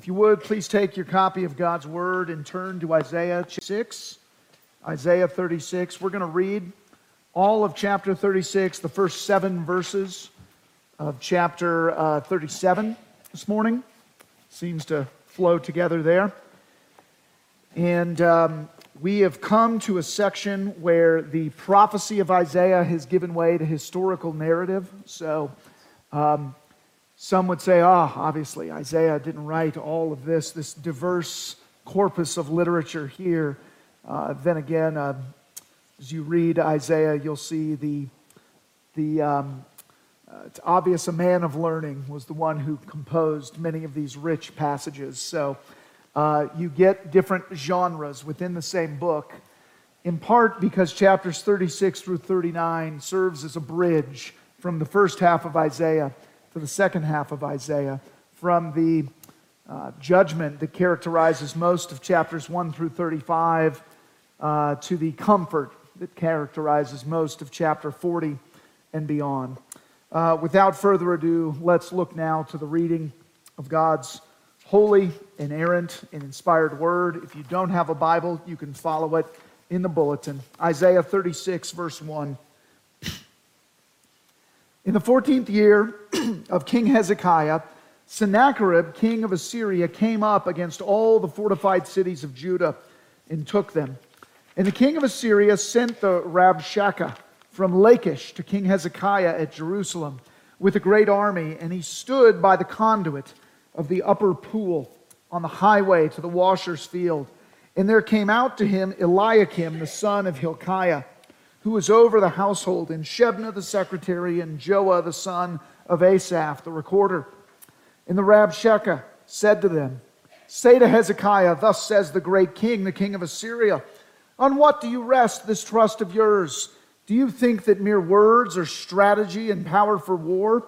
If you would, please take your copy of God's Word and turn to Isaiah 6. Isaiah 36. We're going to read all of chapter 36, the first seven verses of chapter uh, 37 this morning. Seems to flow together there. And um, we have come to a section where the prophecy of Isaiah has given way to historical narrative. So, um, some would say, ah, oh, obviously, Isaiah didn't write all of this, this diverse corpus of literature here. Uh, then again, uh, as you read Isaiah, you'll see the, the um, uh, it's obvious a man of learning was the one who composed many of these rich passages. So uh, you get different genres within the same book, in part because chapters 36 through 39 serves as a bridge from the first half of Isaiah to the second half of Isaiah from the uh, judgment that characterizes most of chapters 1 through 35 uh, to the comfort that characterizes most of chapter 40 and beyond. Uh, without further ado, let's look now to the reading of God's holy, inerrant, and inspired word. If you don't have a Bible, you can follow it in the bulletin. Isaiah 36, verse 1. In the 14th year of King Hezekiah, Sennacherib, king of Assyria, came up against all the fortified cities of Judah and took them. And the king of Assyria sent the Rabshakeh from Lachish to King Hezekiah at Jerusalem with a great army, and he stood by the conduit of the upper pool on the highway to the washer's field. And there came out to him Eliakim, the son of Hilkiah who was over the household, and Shebna the secretary, and Joah the son of Asaph the recorder. And the Rabshakeh said to them, Say to Hezekiah, Thus says the great king, the king of Assyria, On what do you rest this trust of yours? Do you think that mere words are strategy and power for war?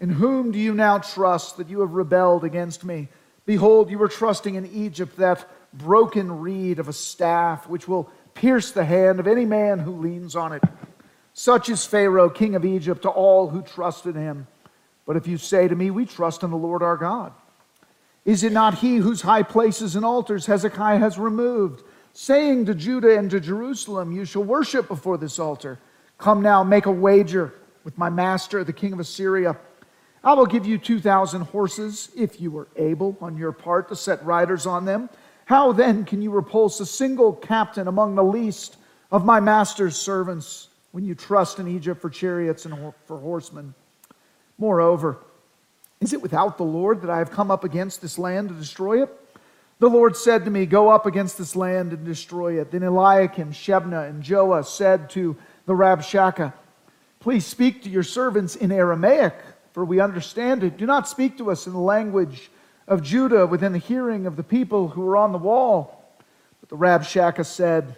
In whom do you now trust that you have rebelled against me? Behold, you were trusting in Egypt that broken reed of a staff, which will pierce the hand of any man who leans on it. Such is Pharaoh, king of Egypt, to all who trust in him. But if you say to me, We trust in the Lord our God, is it not he whose high places and altars Hezekiah has removed, saying to Judah and to Jerusalem, You shall worship before this altar? Come now, make a wager with my master, the king of Assyria. I will give you 2,000 horses, if you are able on your part to set riders on them how then can you repulse a single captain among the least of my master's servants when you trust in Egypt for chariots and for horsemen? Moreover, is it without the Lord that I have come up against this land to destroy it? The Lord said to me, Go up against this land and destroy it. Then Eliakim, Shebna, and Joah said to the Rabshakeh, Please speak to your servants in Aramaic, for we understand it. Do not speak to us in the language of Judah within the hearing of the people who were on the wall. But the Rabshakeh said,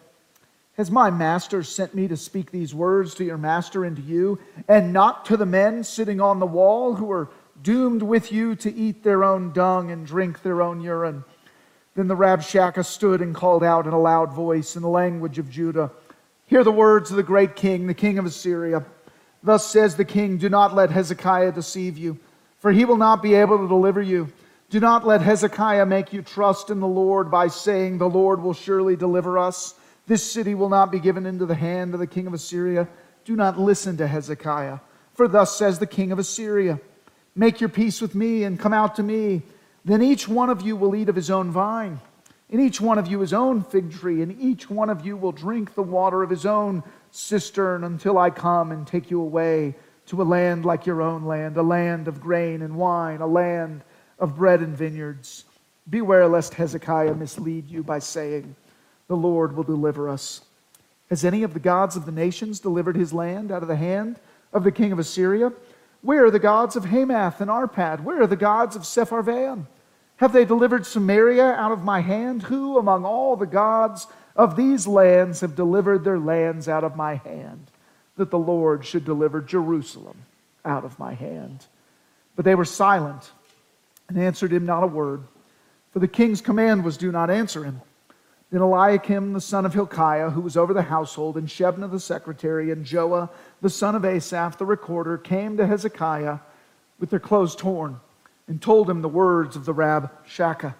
Has my master sent me to speak these words to your master and to you, and not to the men sitting on the wall who are doomed with you to eat their own dung and drink their own urine? Then the Rabshakeh stood and called out in a loud voice in the language of Judah, Hear the words of the great king, the king of Assyria. Thus says the king, Do not let Hezekiah deceive you, for he will not be able to deliver you. Do not let Hezekiah make you trust in the Lord by saying, The Lord will surely deliver us. This city will not be given into the hand of the king of Assyria. Do not listen to Hezekiah. For thus says the king of Assyria Make your peace with me and come out to me. Then each one of you will eat of his own vine, and each one of you his own fig tree, and each one of you will drink the water of his own cistern until I come and take you away to a land like your own land, a land of grain and wine, a land of bread and vineyards. Beware lest Hezekiah mislead you by saying, The Lord will deliver us. Has any of the gods of the nations delivered his land out of the hand of the king of Assyria? Where are the gods of Hamath and Arpad? Where are the gods of Sepharvaim? Have they delivered Samaria out of my hand? Who among all the gods of these lands have delivered their lands out of my hand, that the Lord should deliver Jerusalem out of my hand? But they were silent and answered him not a word. For the king's command was, Do not answer him. Then Eliakim the son of Hilkiah, who was over the household, and Shebna the secretary, and Joah the son of Asaph the recorder, came to Hezekiah with their clothes torn, and told him the words of the Rabshakeh.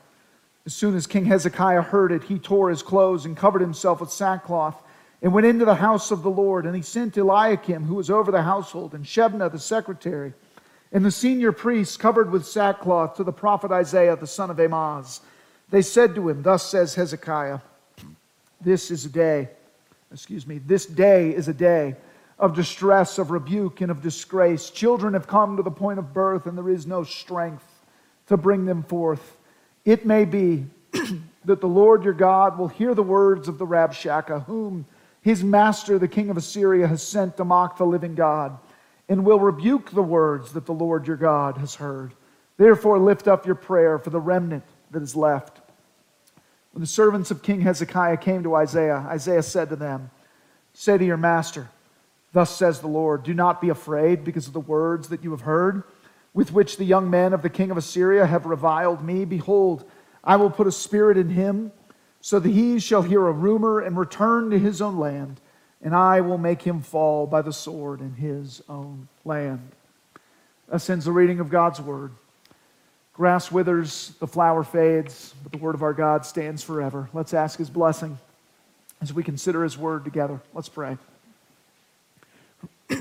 As soon as King Hezekiah heard it, he tore his clothes and covered himself with sackcloth and went into the house of the Lord. And he sent Eliakim, who was over the household, and Shebna, the secretary, and the senior priests covered with sackcloth to the prophet Isaiah, the son of Amoz. They said to him, Thus says Hezekiah, This is a day, excuse me, this day is a day of distress, of rebuke, and of disgrace. Children have come to the point of birth, and there is no strength to bring them forth. It may be that the Lord your God will hear the words of the Rabshakeh, whom his master, the king of Assyria, has sent to mock the living God, and will rebuke the words that the Lord your God has heard. Therefore, lift up your prayer for the remnant that is left. When the servants of King Hezekiah came to Isaiah, Isaiah said to them, Say to your master, Thus says the Lord, Do not be afraid because of the words that you have heard, with which the young men of the king of Assyria have reviled me. Behold, I will put a spirit in him, so that he shall hear a rumor and return to his own land, and I will make him fall by the sword in his own land. Thus ends the reading of God's word. Grass withers, the flower fades, but the word of our God stands forever. Let's ask his blessing as we consider his word together. Let's pray.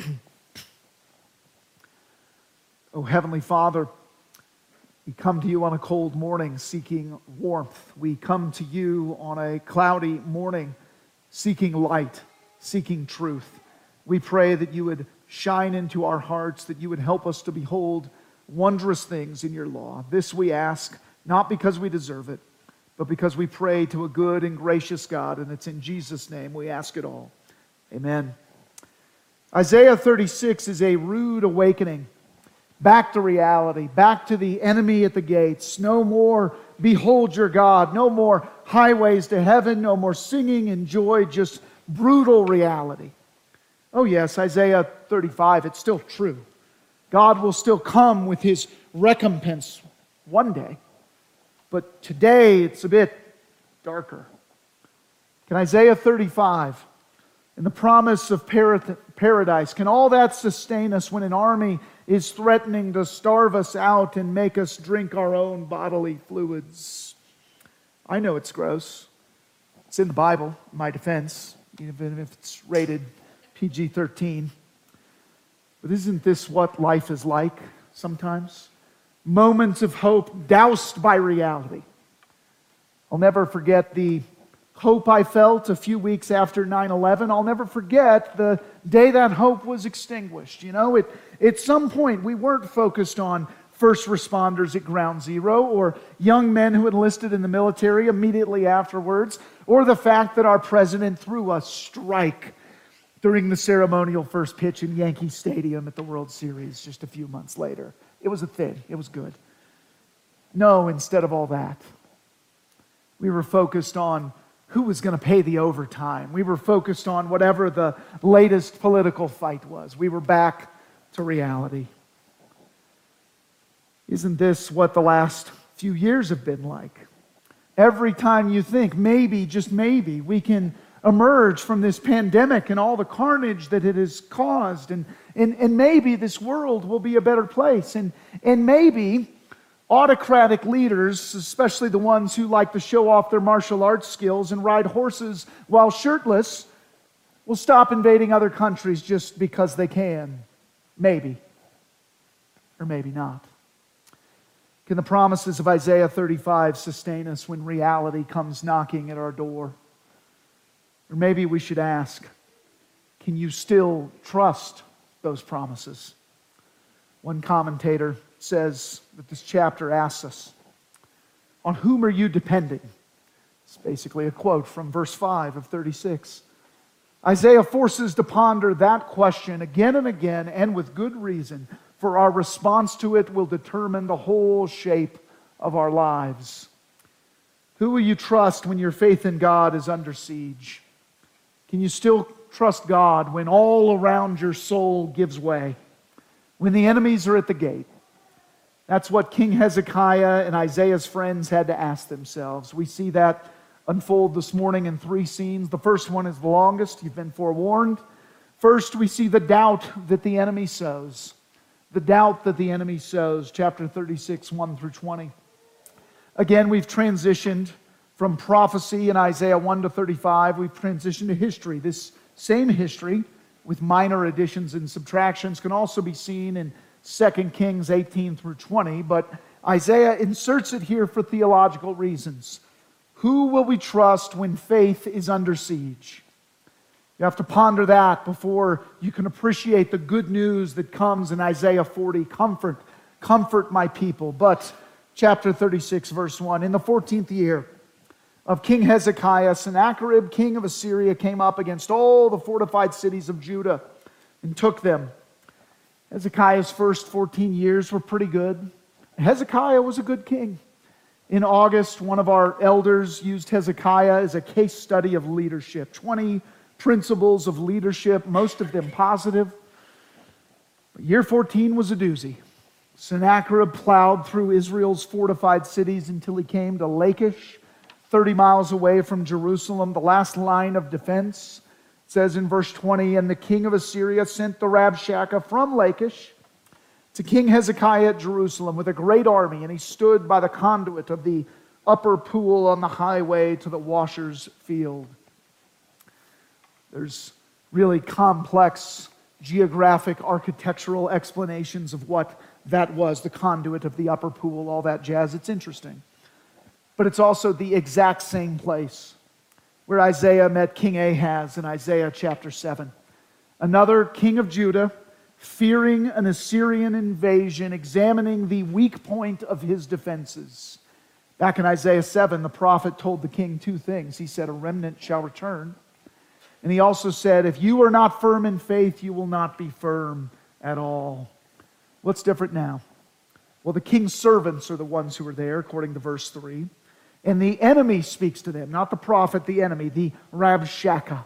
oh, Heavenly Father, we come to you on a cold morning seeking warmth. We come to you on a cloudy morning seeking light, seeking truth. We pray that you would shine into our hearts, that you would help us to behold wondrous things in your law. This we ask, not because we deserve it, but because we pray to a good and gracious God, and it's in Jesus' name we ask it all. Amen. Isaiah 36 is a rude awakening back to reality, back to the enemy at the gates. No more, behold your God. No more highways to heaven. No more singing and joy, just brutal reality. Oh, yes, Isaiah 35, it's still true. God will still come with his recompense one day. But today it's a bit darker. Can Isaiah 35 and the promise of paradise. Can all that sustain us when an army is threatening to starve us out and make us drink our own bodily fluids? I know it's gross. It's in the Bible, my defense, even if it's rated PG 13. But isn't this what life is like sometimes? Moments of hope doused by reality. I'll never forget the hope I felt a few weeks after 9 11. I'll never forget the day that hope was extinguished. You know, it, at some point, we weren't focused on first responders at ground zero or young men who enlisted in the military immediately afterwards or the fact that our president threw a strike during the ceremonial first pitch in Yankee Stadium at the World Series just a few months later. It was a thing, it was good. No, instead of all that, we were focused on who was going to pay the overtime. We were focused on whatever the latest political fight was. We were back to reality. Isn't this what the last few years have been like? Every time you think, maybe, just maybe, we can emerge from this pandemic and all the carnage that it has caused, and, and, and maybe this world will be a better place, and, and maybe Autocratic leaders, especially the ones who like to show off their martial arts skills and ride horses while shirtless, will stop invading other countries just because they can. Maybe. Or maybe not. Can the promises of Isaiah 35 sustain us when reality comes knocking at our door? Or maybe we should ask can you still trust those promises? One commentator says that this chapter asks us, On whom are you depending? It's basically a quote from verse 5 of 36. Isaiah forces to ponder that question again and again, and with good reason, for our response to it will determine the whole shape of our lives. Who will you trust when your faith in God is under siege? Can you still trust God when all around your soul gives way? When the enemies are at the gate? That's what King Hezekiah and Isaiah's friends had to ask themselves. We see that unfold this morning in three scenes. The first one is the longest. You've been forewarned. First, we see the doubt that the enemy sows. The doubt that the enemy sows, chapter 36, 1 through 20. Again, we've transitioned from prophecy in Isaiah 1 to 35, we've transitioned to history. This same history, with minor additions and subtractions, can also be seen in 2 Kings 18 through 20, but Isaiah inserts it here for theological reasons. Who will we trust when faith is under siege? You have to ponder that before you can appreciate the good news that comes in Isaiah 40 comfort, comfort my people. But chapter 36, verse 1 In the 14th year of King Hezekiah, Sennacherib, king of Assyria, came up against all the fortified cities of Judah and took them. Hezekiah's first 14 years were pretty good. Hezekiah was a good king. In August, one of our elders used Hezekiah as a case study of leadership 20 principles of leadership, most of them positive. But year 14 was a doozy. Sennacherib plowed through Israel's fortified cities until he came to Lachish, 30 miles away from Jerusalem, the last line of defense. It says in verse 20, And the king of Assyria sent the Rabshakeh from Lachish to King Hezekiah at Jerusalem with a great army, and he stood by the conduit of the upper pool on the highway to the washer's field. There's really complex geographic architectural explanations of what that was the conduit of the upper pool, all that jazz. It's interesting. But it's also the exact same place where Isaiah met King Ahaz in Isaiah chapter 7. Another king of Judah, fearing an Assyrian invasion, examining the weak point of his defenses. Back in Isaiah 7, the prophet told the king two things. He said, A remnant shall return and he also said, If you are not firm in faith, you will not be firm at all. What's different now? Well, the king's servants are the ones who are there, according to verse 3. And the enemy speaks to them, not the prophet, the enemy, the Rabshakeh,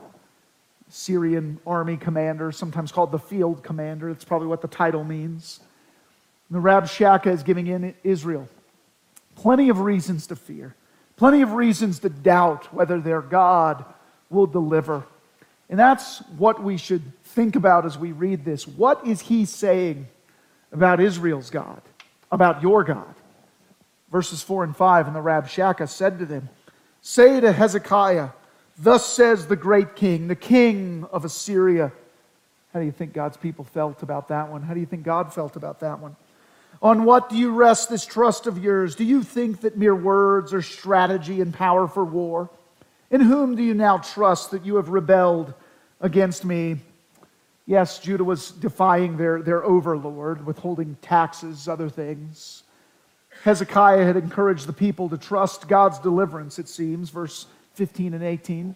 Syrian army commander, sometimes called the field commander. That's probably what the title means. The Rabshakeh is giving in Israel plenty of reasons to fear, plenty of reasons to doubt whether their God will deliver. And that's what we should think about as we read this. What is he saying about Israel's God, about your God? Verses 4 and 5 And the Rabshakeh said to them, Say to Hezekiah, Thus says the great king, the king of Assyria. How do you think God's people felt about that one? How do you think God felt about that one? On what do you rest this trust of yours? Do you think that mere words are strategy and power for war? In whom do you now trust that you have rebelled against me? Yes, Judah was defying their, their overlord, withholding taxes, other things. Hezekiah had encouraged the people to trust God's deliverance, it seems, verse 15 and 18.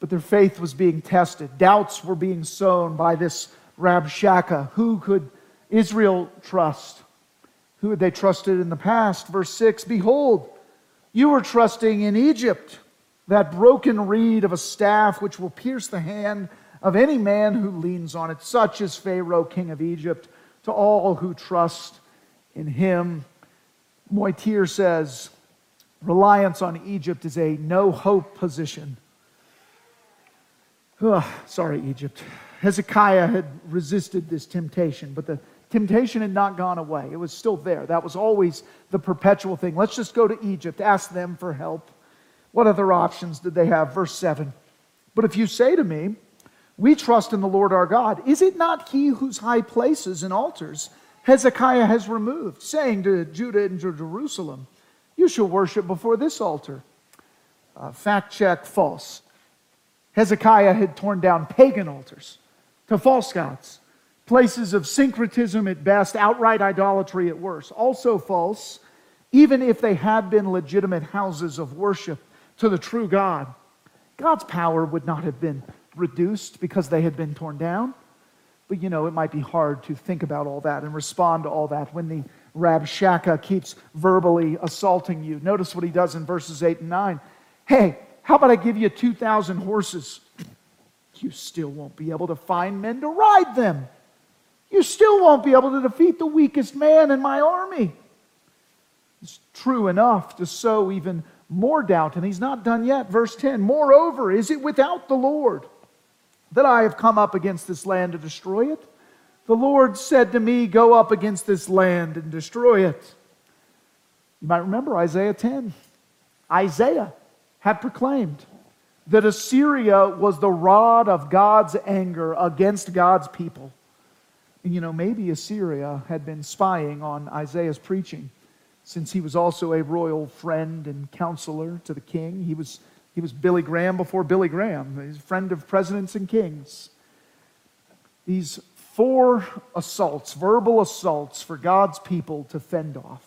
But their faith was being tested. Doubts were being sown by this Rabshakeh. Who could Israel trust? Who had they trusted in the past? Verse 6 Behold, you were trusting in Egypt that broken reed of a staff which will pierce the hand of any man who leans on it. Such is Pharaoh, king of Egypt, to all who trust in him. Motyer says, reliance on Egypt is a no hope position. Ugh, sorry, Egypt. Hezekiah had resisted this temptation, but the temptation had not gone away. It was still there. That was always the perpetual thing. Let's just go to Egypt, ask them for help. What other options did they have? Verse 7. But if you say to me, We trust in the Lord our God, is it not he whose high places and altars Hezekiah has removed, saying to Judah and Jerusalem, You shall worship before this altar? Uh, fact check false. Hezekiah had torn down pagan altars to false gods, places of syncretism at best, outright idolatry at worst. Also false, even if they had been legitimate houses of worship to the true God, God's power would not have been reduced because they had been torn down. But you know, it might be hard to think about all that and respond to all that when the Rabshakeh keeps verbally assaulting you. Notice what he does in verses 8 and 9. Hey, how about I give you 2,000 horses? You still won't be able to find men to ride them. You still won't be able to defeat the weakest man in my army. It's true enough to sow even more doubt. And he's not done yet. Verse 10 Moreover, is it without the Lord that I have come up against this land to destroy it? The Lord said to me, Go up against this land and destroy it. You might remember Isaiah 10. Isaiah had proclaimed that Assyria was the rod of God's anger against God's people. And you know, maybe Assyria had been spying on Isaiah's preaching since he was also a royal friend and counselor to the king. He was, he was Billy Graham before Billy Graham, he's a friend of presidents and kings. These four assaults, verbal assaults for God's people to fend off.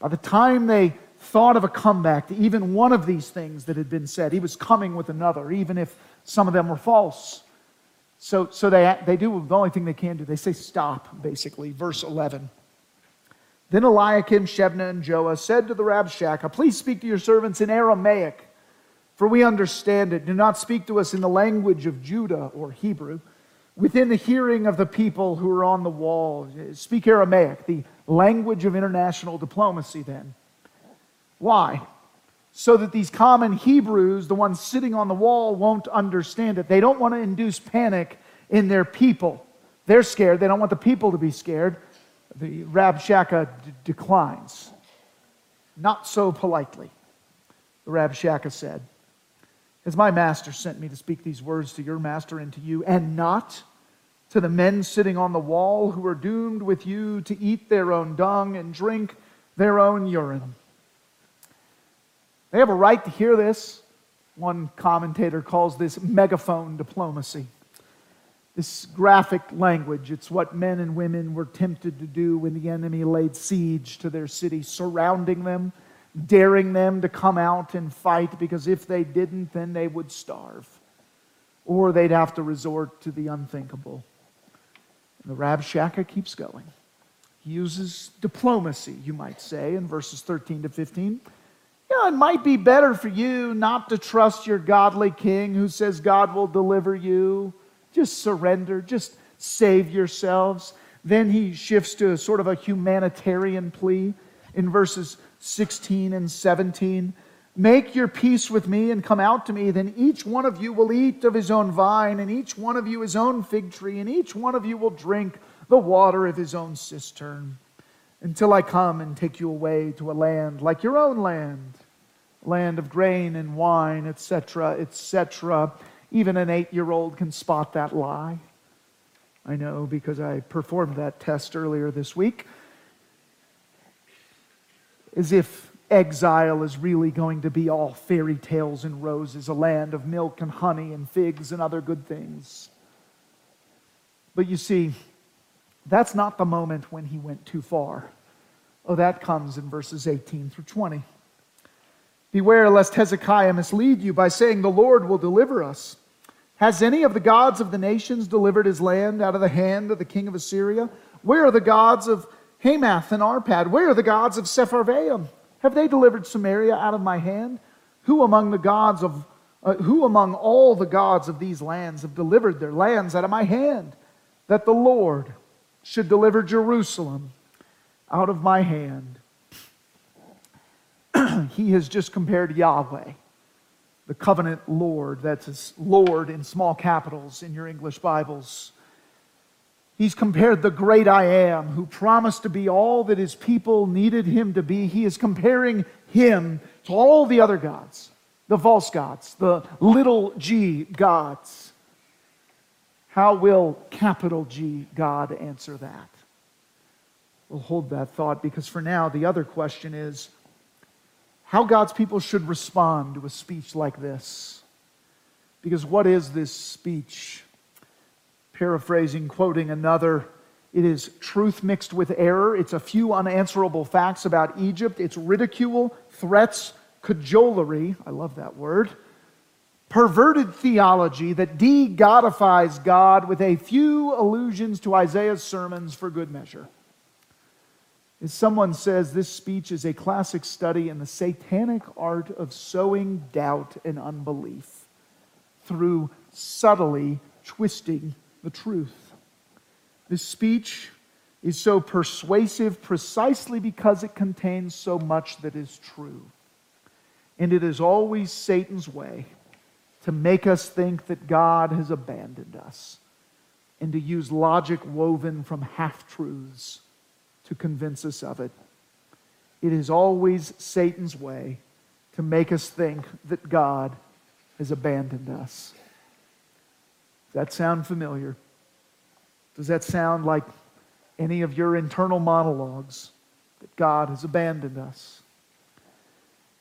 By the time they thought of a comeback to even one of these things that had been said, he was coming with another, even if some of them were false. So, so they, they do the only thing they can do. They say, Stop, basically. Verse 11. Then Eliakim, Shebna, and Joah said to the Rabshakeh, Please speak to your servants in Aramaic, for we understand it. Do not speak to us in the language of Judah or Hebrew, within the hearing of the people who are on the wall. Speak Aramaic, the language of international diplomacy, then. Why? So that these common Hebrews, the ones sitting on the wall, won't understand it. They don't want to induce panic in their people. They're scared. They don't want the people to be scared. The Rabshakeh d- declines. Not so politely. The Rabshakeh said, Has my master sent me to speak these words to your master and to you, and not to the men sitting on the wall who are doomed with you to eat their own dung and drink their own urine? They have a right to hear this. One commentator calls this megaphone diplomacy. This graphic language, it's what men and women were tempted to do when the enemy laid siege to their city, surrounding them, daring them to come out and fight, because if they didn't, then they would starve. Or they'd have to resort to the unthinkable. And the Rabshakeh keeps going. He uses diplomacy, you might say, in verses 13 to 15. Yeah, it might be better for you not to trust your godly king who says God will deliver you. Just surrender, just save yourselves. Then he shifts to sort of a humanitarian plea in verses 16 and 17. Make your peace with me and come out to me, then each one of you will eat of his own vine, and each one of you his own fig tree, and each one of you will drink the water of his own cistern until I come and take you away to a land like your own land, land of grain and wine, etc., etc. Even an eight year old can spot that lie. I know because I performed that test earlier this week. As if exile is really going to be all fairy tales and roses, a land of milk and honey and figs and other good things. But you see, that's not the moment when he went too far. Oh, that comes in verses 18 through 20. Beware lest Hezekiah mislead you by saying, The Lord will deliver us. Has any of the gods of the nations delivered his land out of the hand of the king of Assyria? Where are the gods of Hamath and Arpad? Where are the gods of Sepharvaim? Have they delivered Samaria out of my hand? Who among the gods of uh, who among all the gods of these lands have delivered their lands out of my hand? That the Lord should deliver Jerusalem out of my hand. he has just compared Yahweh, the covenant Lord, that's his Lord in small capitals in your English Bibles. He's compared the great I am, who promised to be all that his people needed him to be. He is comparing him to all the other gods, the false gods, the little g gods. How will capital G God answer that? We'll hold that thought because for now, the other question is how God's people should respond to a speech like this. Because what is this speech? Paraphrasing, quoting another, it is truth mixed with error. It's a few unanswerable facts about Egypt. It's ridicule, threats, cajolery. I love that word perverted theology that de godifies God with a few allusions to Isaiah's sermons for good measure. As someone says, this speech is a classic study in the satanic art of sowing doubt and unbelief through subtly twisting the truth. This speech is so persuasive precisely because it contains so much that is true. And it is always Satan's way to make us think that God has abandoned us. and to use logic woven from half truths to convince us of it. It is always Satan's way to make us think that God has abandoned us. Does that sound familiar? Does that sound like any of your internal monologues that God has abandoned us?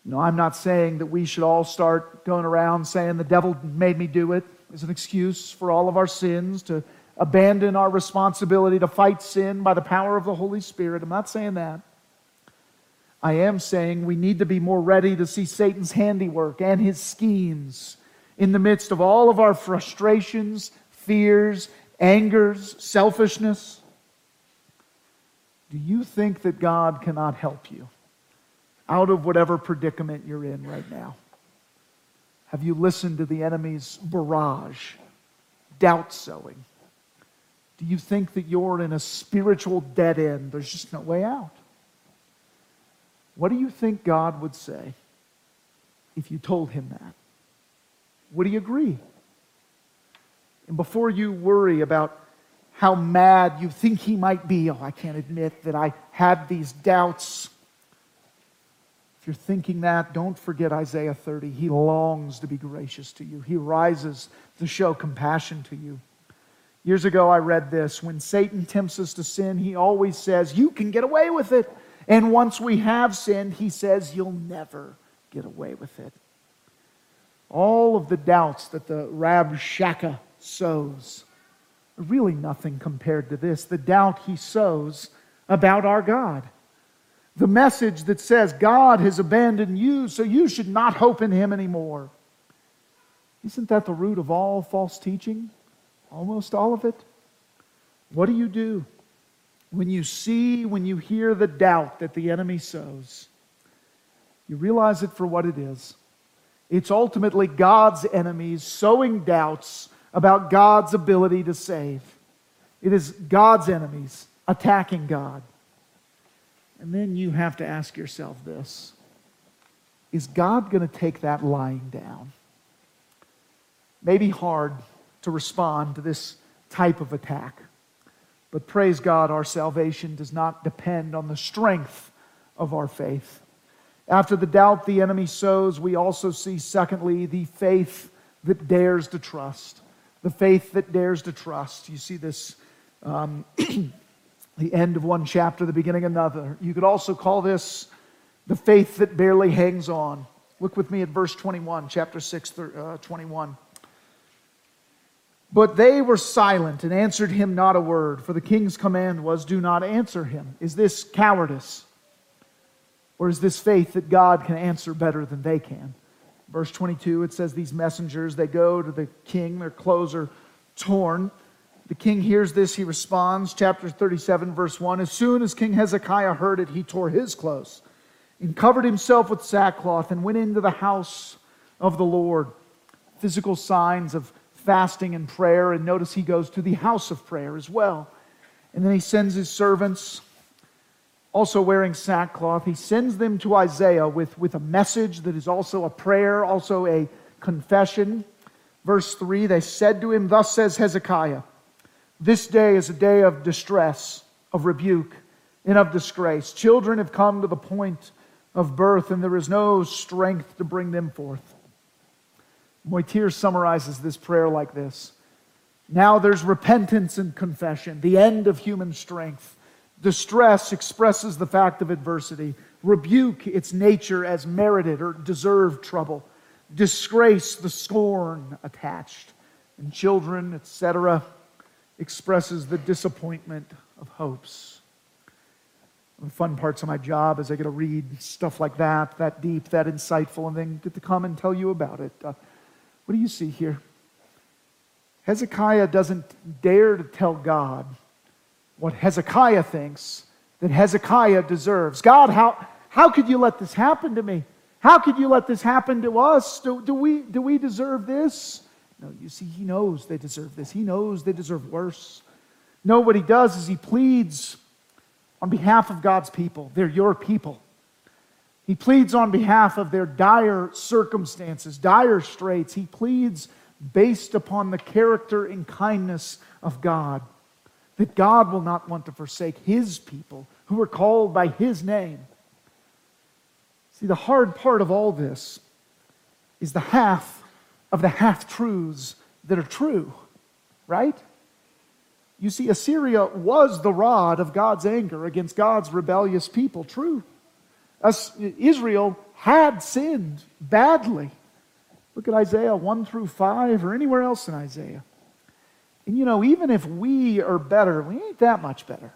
No, I'm not saying that we should all start going around saying the devil made me do it as an excuse for all of our sins, to abandon our responsibility to fight sin by the power of the Holy Spirit. I'm not saying that. I am saying we need to be more ready to see Satan's handiwork and his schemes in the midst of all of our frustrations, fears, angers, selfishness. Do you think that God cannot help you out of whatever predicament you're in right now? Have you listened to the enemy's barrage, doubt sowing? Do you think that you're in a spiritual dead end? There's just no way out. What do you think God would say if you told him that? Would he agree? And before you worry about how mad you think he might be, oh, I can't admit that I had these doubts. If you're thinking that, don't forget Isaiah 30. He longs to be gracious to you, he rises to show compassion to you. Years ago, I read this. When Satan tempts us to sin, he always says, You can get away with it. And once we have sinned, he says, You'll never get away with it. All of the doubts that the Rabshakeh sows are really nothing compared to this the doubt he sows about our God. The message that says God has abandoned you, so you should not hope in him anymore. Isn't that the root of all false teaching? Almost all of it. What do you do? when you see, when you hear the doubt that the enemy sows, you realize it for what it is. It's ultimately God's enemies sowing doubts about God's ability to save. It is God's enemies attacking God. And then you have to ask yourself this Is God going to take that lying down? Maybe hard to respond to this type of attack. But praise God, our salvation does not depend on the strength of our faith. After the doubt the enemy sows, we also see, secondly, the faith that dares to trust. The faith that dares to trust. You see this, um, the end of one chapter, the beginning of another. You could also call this the faith that barely hangs on. Look with me at verse 21, chapter 6, uh, 21. But they were silent and answered him not a word, for the king's command was, Do not answer him. Is this cowardice? Or is this faith that God can answer better than they can? Verse 22, it says, These messengers, they go to the king, their clothes are torn. The king hears this, he responds. Chapter 37, verse 1 As soon as King Hezekiah heard it, he tore his clothes and covered himself with sackcloth and went into the house of the Lord. Physical signs of fasting and prayer. And notice he goes to the house of prayer as well. And then he sends his servants, also wearing sackcloth, he sends them to Isaiah with, with a message that is also a prayer, also a confession. Verse 3 They said to him, Thus says Hezekiah, This day is a day of distress, of rebuke, and of disgrace. Children have come to the point of birth, and there is no strength to bring them forth. Motyer summarizes this prayer like this Now there's repentance and confession, the end of human strength. Distress expresses the fact of adversity. Rebuke its nature as merited or deserved trouble. Disgrace, the scorn attached. And children, etc., expresses the disappointment of hopes. The fun parts of my job is I get to read stuff like that, that deep, that insightful, and then get to come and tell you about it. Uh, what do you see here? Hezekiah doesn't dare to tell God what Hezekiah thinks that Hezekiah deserves. God, how, how could you let this happen to me? How could you let this happen to us? Do, do, we, do we deserve this? No, you see, he knows they deserve this. He knows they deserve worse. No, what he does is he pleads on behalf of God's people. They're your people. He pleads on behalf of their dire circumstances, dire straits. He pleads based upon the character and kindness of God. That God will not want to forsake his people who are called by his name. See, the hard part of all this is the half of the half truths that are true, right? You see, Assyria was the rod of God's anger against God's rebellious people, true. Israel had sinned badly. Look at Isaiah 1 through 5 or anywhere else in Isaiah. And you know, even if we are better, we ain't that much better.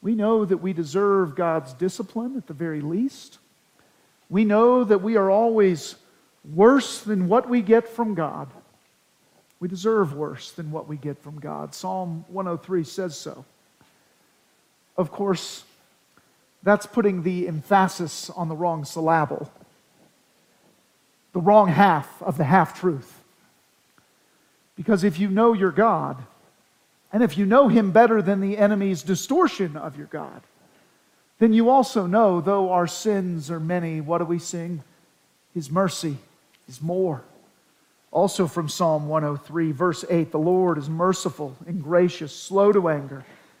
We know that we deserve God's discipline at the very least. We know that we are always worse than what we get from God. We deserve worse than what we get from God. Psalm 103 says so. Of course, that's putting the emphasis on the wrong syllable, the wrong half of the half truth. Because if you know your God, and if you know him better than the enemy's distortion of your God, then you also know, though our sins are many, what do we sing? His mercy is more. Also from Psalm 103, verse 8 The Lord is merciful and gracious, slow to anger,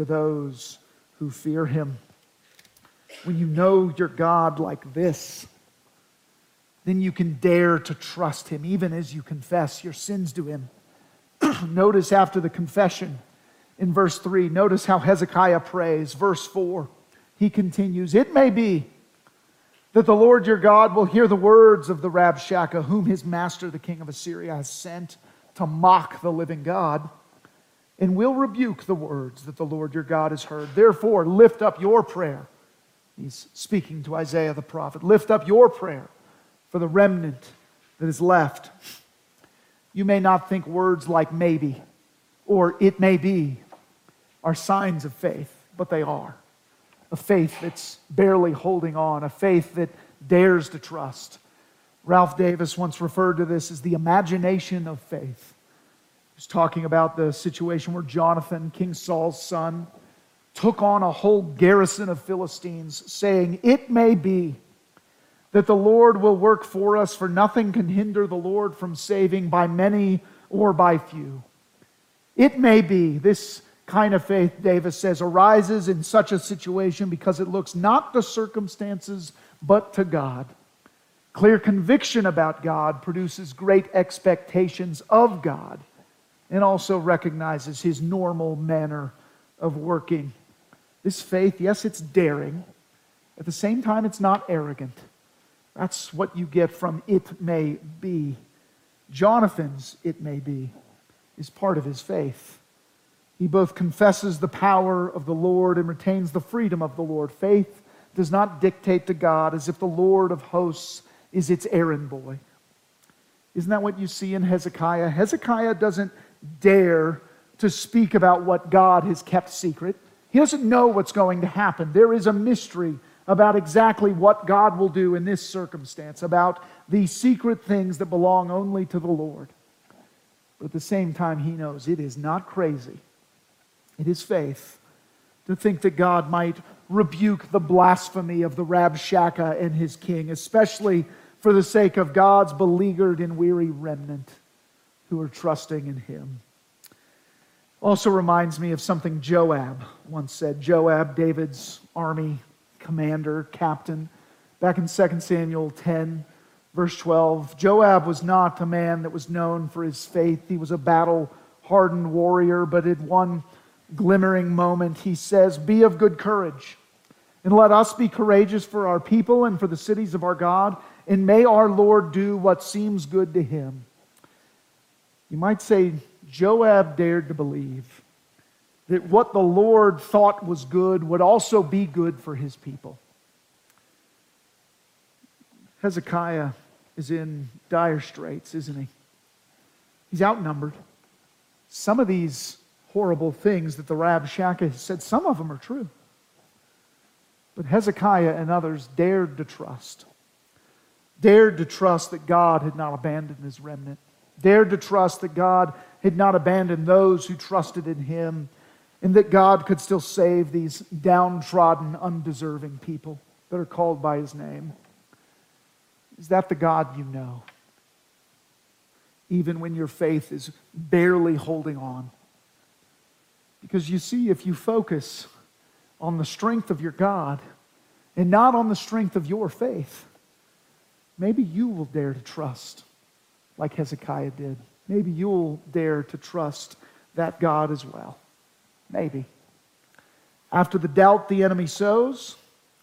to those who fear him. When you know your God like this, then you can dare to trust him, even as you confess your sins to him. notice after the confession in verse 3, notice how Hezekiah prays. Verse 4, he continues, It may be that the Lord your God will hear the words of the Rabshakeh, whom his master, the king of Assyria, has sent to mock the living God, and will rebuke the words that the Lord your God has heard. Therefore, lift up your prayer. He's speaking to Isaiah the prophet. Lift up your prayer for the remnant that is left. You may not think words like maybe or it may be are signs of faith, but they are a faith that's barely holding on, a faith that dares to trust. Ralph Davis once referred to this as the imagination of faith. He's talking about the situation where Jonathan, King Saul's son, took on a whole garrison of Philistines, saying, It may be that the Lord will work for us, for nothing can hinder the Lord from saving by many or by few. It may be this kind of faith, Davis says, arises in such a situation because it looks not to circumstances but to God. Clear conviction about God produces great expectations of God and also recognizes his normal manner of working. This faith, yes, it's daring. At the same time, it's not arrogant. That's what you get from it may be. Jonathan's it may be is part of his faith. He both confesses the power of the Lord and retains the freedom of the Lord. Faith does not dictate to God as if the Lord of hosts is its errand boy. Isn't that what you see in Hezekiah? Hezekiah doesn't dare to speak about what God has kept secret. He doesn't know what's going to happen. There is a mystery about exactly what God will do in this circumstance, about the secret things that belong only to the Lord. But at the same time, he knows it is not crazy it is faith to think that God might rebuke the blasphemy of the Rabshakeh and his king, especially for the sake of God's beleaguered and weary remnant who are trusting in him. Also reminds me of something Joab once said. Joab, David's army commander, captain, back in 2 Samuel 10, verse 12. Joab was not a man that was known for his faith. He was a battle hardened warrior, but had one glimmering moment, he says, Be of good courage, and let us be courageous for our people and for the cities of our God, and may our Lord do what seems good to him. You might say, Joab dared to believe that what the Lord thought was good would also be good for his people. Hezekiah is in dire straits, isn't he? He's outnumbered. Some of these horrible things that the Rabshakeh said, some of them are true. But Hezekiah and others dared to trust. Dared to trust that God had not abandoned his remnant. Dared to trust that God had not abandoned those who trusted in him and that God could still save these downtrodden, undeserving people that are called by his name. Is that the God you know? Even when your faith is barely holding on. Because you see, if you focus on the strength of your God and not on the strength of your faith, maybe you will dare to trust like Hezekiah did. Maybe you'll dare to trust that God as well. Maybe. After the doubt the enemy sows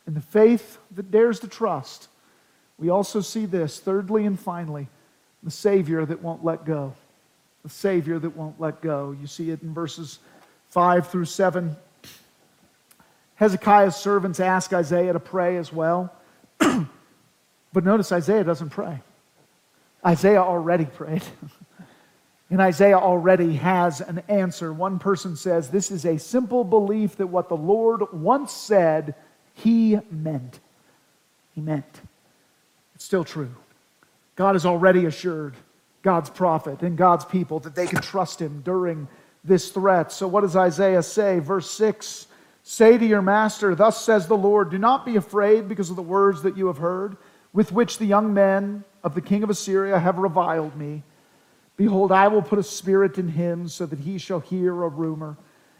and the faith that dares to trust, we also see this, thirdly and finally, the Savior that won't let go. The Savior that won't let go. You see it in verses 5 through 7. Hezekiah's servants ask Isaiah to pray as well. but notice Isaiah doesn't pray. Isaiah already prayed. and Isaiah already has an answer. One person says, This is a simple belief that what the Lord once said, he meant. He meant. It's still true. God has already assured God's prophet and God's people that they can trust him during this threat. So, what does Isaiah say? Verse 6 Say to your master, Thus says the Lord, do not be afraid because of the words that you have heard, with which the young men of the king of Assyria have reviled me. Behold, I will put a spirit in him so that he shall hear a rumor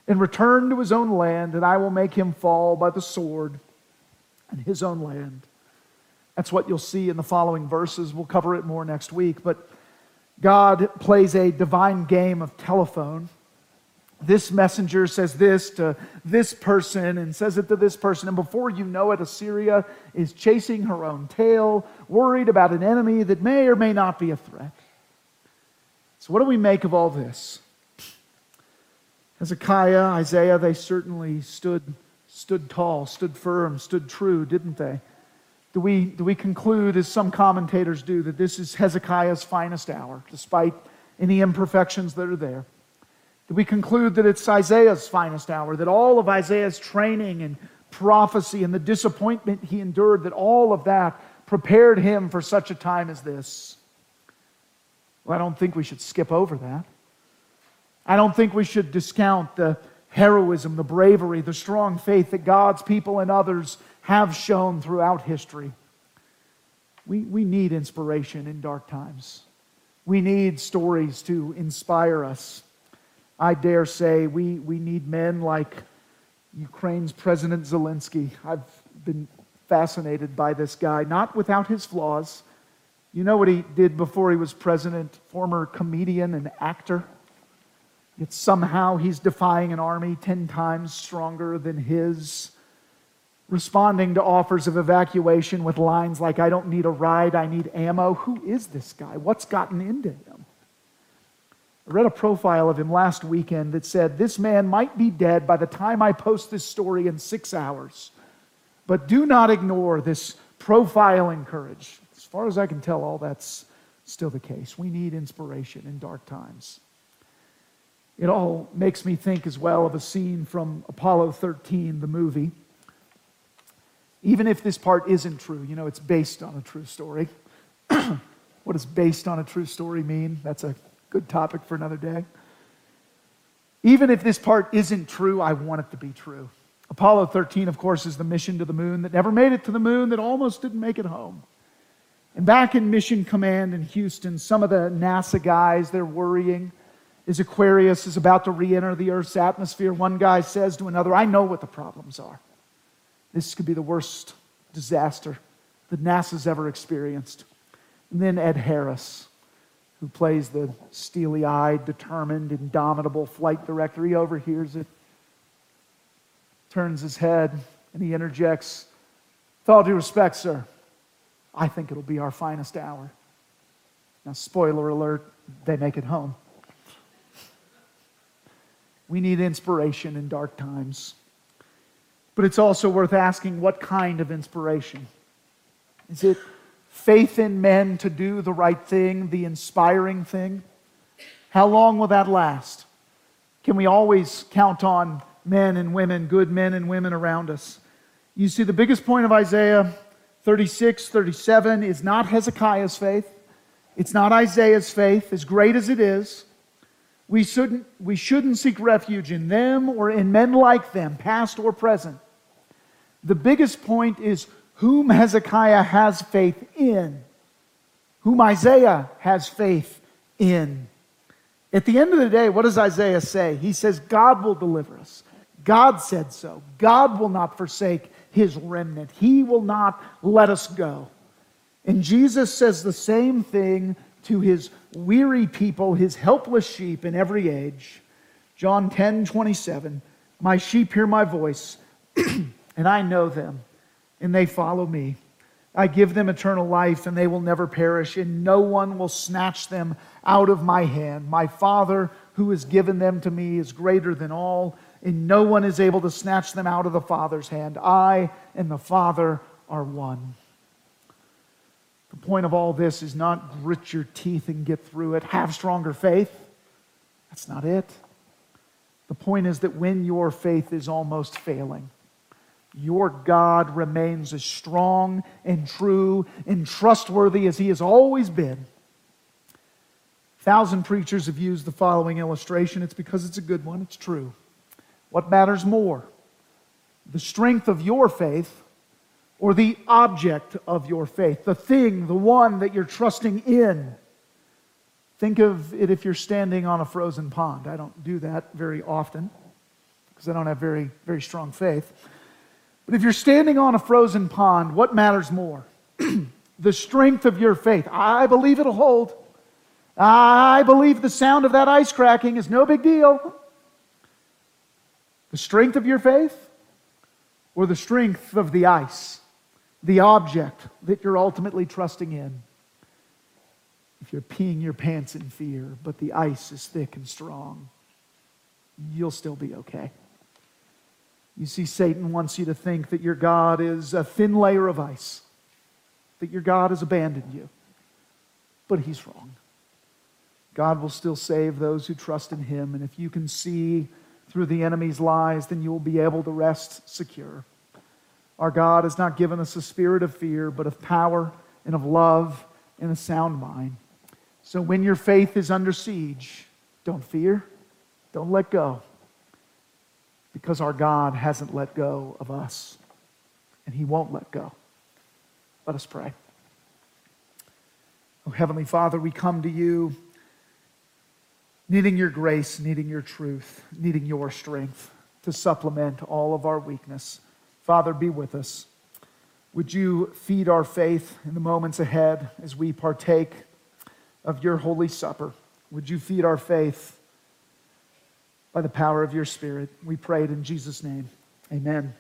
and return to his own land, and I will make him fall by the sword in his own land. That's what you'll see in the following verses. We'll cover it more next week. But God plays a divine game of telephone this messenger says this to this person and says it to this person. And before you know it, Assyria is chasing her own tail, worried about an enemy that may or may not be a threat. So, what do we make of all this? Hezekiah, Isaiah, they certainly stood, stood tall, stood firm, stood true, didn't they? Do we, do we conclude, as some commentators do, that this is Hezekiah's finest hour, despite any imperfections that are there? We conclude that it's Isaiah's finest hour, that all of Isaiah's training and prophecy and the disappointment he endured, that all of that prepared him for such a time as this. Well, I don't think we should skip over that. I don't think we should discount the heroism, the bravery, the strong faith that God's people and others have shown throughout history. We, we need inspiration in dark times. We need stories to inspire us. I dare say we, we need men like Ukraine's President Zelensky. I've been fascinated by this guy, not without his flaws. You know what he did before he was president? Former comedian and actor. Yet somehow he's defying an army 10 times stronger than his, responding to offers of evacuation with lines like, I don't need a ride, I need ammo. Who is this guy? What's gotten into him? I read a profile of him last weekend that said, This man might be dead by the time I post this story in six hours. But do not ignore this profile and courage. As far as I can tell, all that's still the case. We need inspiration in dark times. It all makes me think as well of a scene from Apollo 13, the movie. Even if this part isn't true, you know, it's based on a true story. what does based on a true story mean? That's a Good topic for another day. Even if this part isn't true, I want it to be true. Apollo 13, of course, is the mission to the moon that never made it to the moon, that almost didn't make it home. And back in Mission Command in Houston, some of the NASA guys, they're worrying as Aquarius is about to re enter the Earth's atmosphere. One guy says to another, I know what the problems are. This could be the worst disaster that NASA's ever experienced. And then Ed Harris, who plays the steely eyed, determined, indomitable flight director. He overhears it, turns his head, and he interjects, With all due respect, sir, I think it'll be our finest hour. Now, spoiler alert, they make it home. We need inspiration in dark times. But it's also worth asking what kind of inspiration? Is it faith in men to do the right thing, the inspiring thing? How long will that last? Can we always count on men and women, good men and women around us? You see, the biggest point of Isaiah 36, 37 is not Hezekiah's faith. It's not Isaiah's faith, as great as it is. We shouldn't, we shouldn't seek refuge in them or in men like them, past or present. The biggest point is whom Hezekiah has faith in, whom Isaiah has faith in. At the end of the day, what does Isaiah say? He says, God will deliver us. God said so. God will not forsake his remnant. He will not let us go. And Jesus says the same thing to his weary people, his helpless sheep in every age. John 10 27, My sheep hear my voice, and I know them, and they follow me. I give them eternal life, and they will never perish, and no one will snatch them out of my hand. My Father, who has given them to me, is greater than all and no one is able to snatch them out of the Father's hand. I and the Father are one. The point of all this is not grit your teeth and get through it, have stronger faith. That's not it. The point is that when your faith is almost failing, your God remains as strong and true and trustworthy as he has always been. A thousand preachers have used the following illustration. It's because it's a good one, it's true. What matters more? The strength of your faith or the object of your faith, the thing, the one that you're trusting in? Think of it if you're standing on a frozen pond. I don't do that very often because I don't have very, very strong faith. But if you're standing on a frozen pond, what matters more? the strength of your faith. I believe it'll hold. I believe the sound of that ice cracking is no big deal. The strength of your faith or the strength of the ice, the object that you're ultimately trusting in? If you're peeing your pants in fear, but the ice is thick and strong, you'll still be okay. You see, Satan wants you to think that your God is a thin layer of ice, that your God has abandoned you. But he's wrong. God will still save those who trust in him. And if you can see through the enemy's lies, then you will be able to rest secure. Our God has not given us a spirit of fear, but of power and of love and a sound mind. So when your faith is under siege, don't fear, don't let go, because our God hasn't let go of us, and He won't let go. Let us pray. Oh, Heavenly Father, we come to you needing your grace, needing your truth, needing your strength to supplement all of our weakness. Father, be with us. Would you feed our faith in the moments ahead as we partake of your Holy Supper? Would you feed our faith by the power of your Spirit? We pray it in Jesus' name. Amen.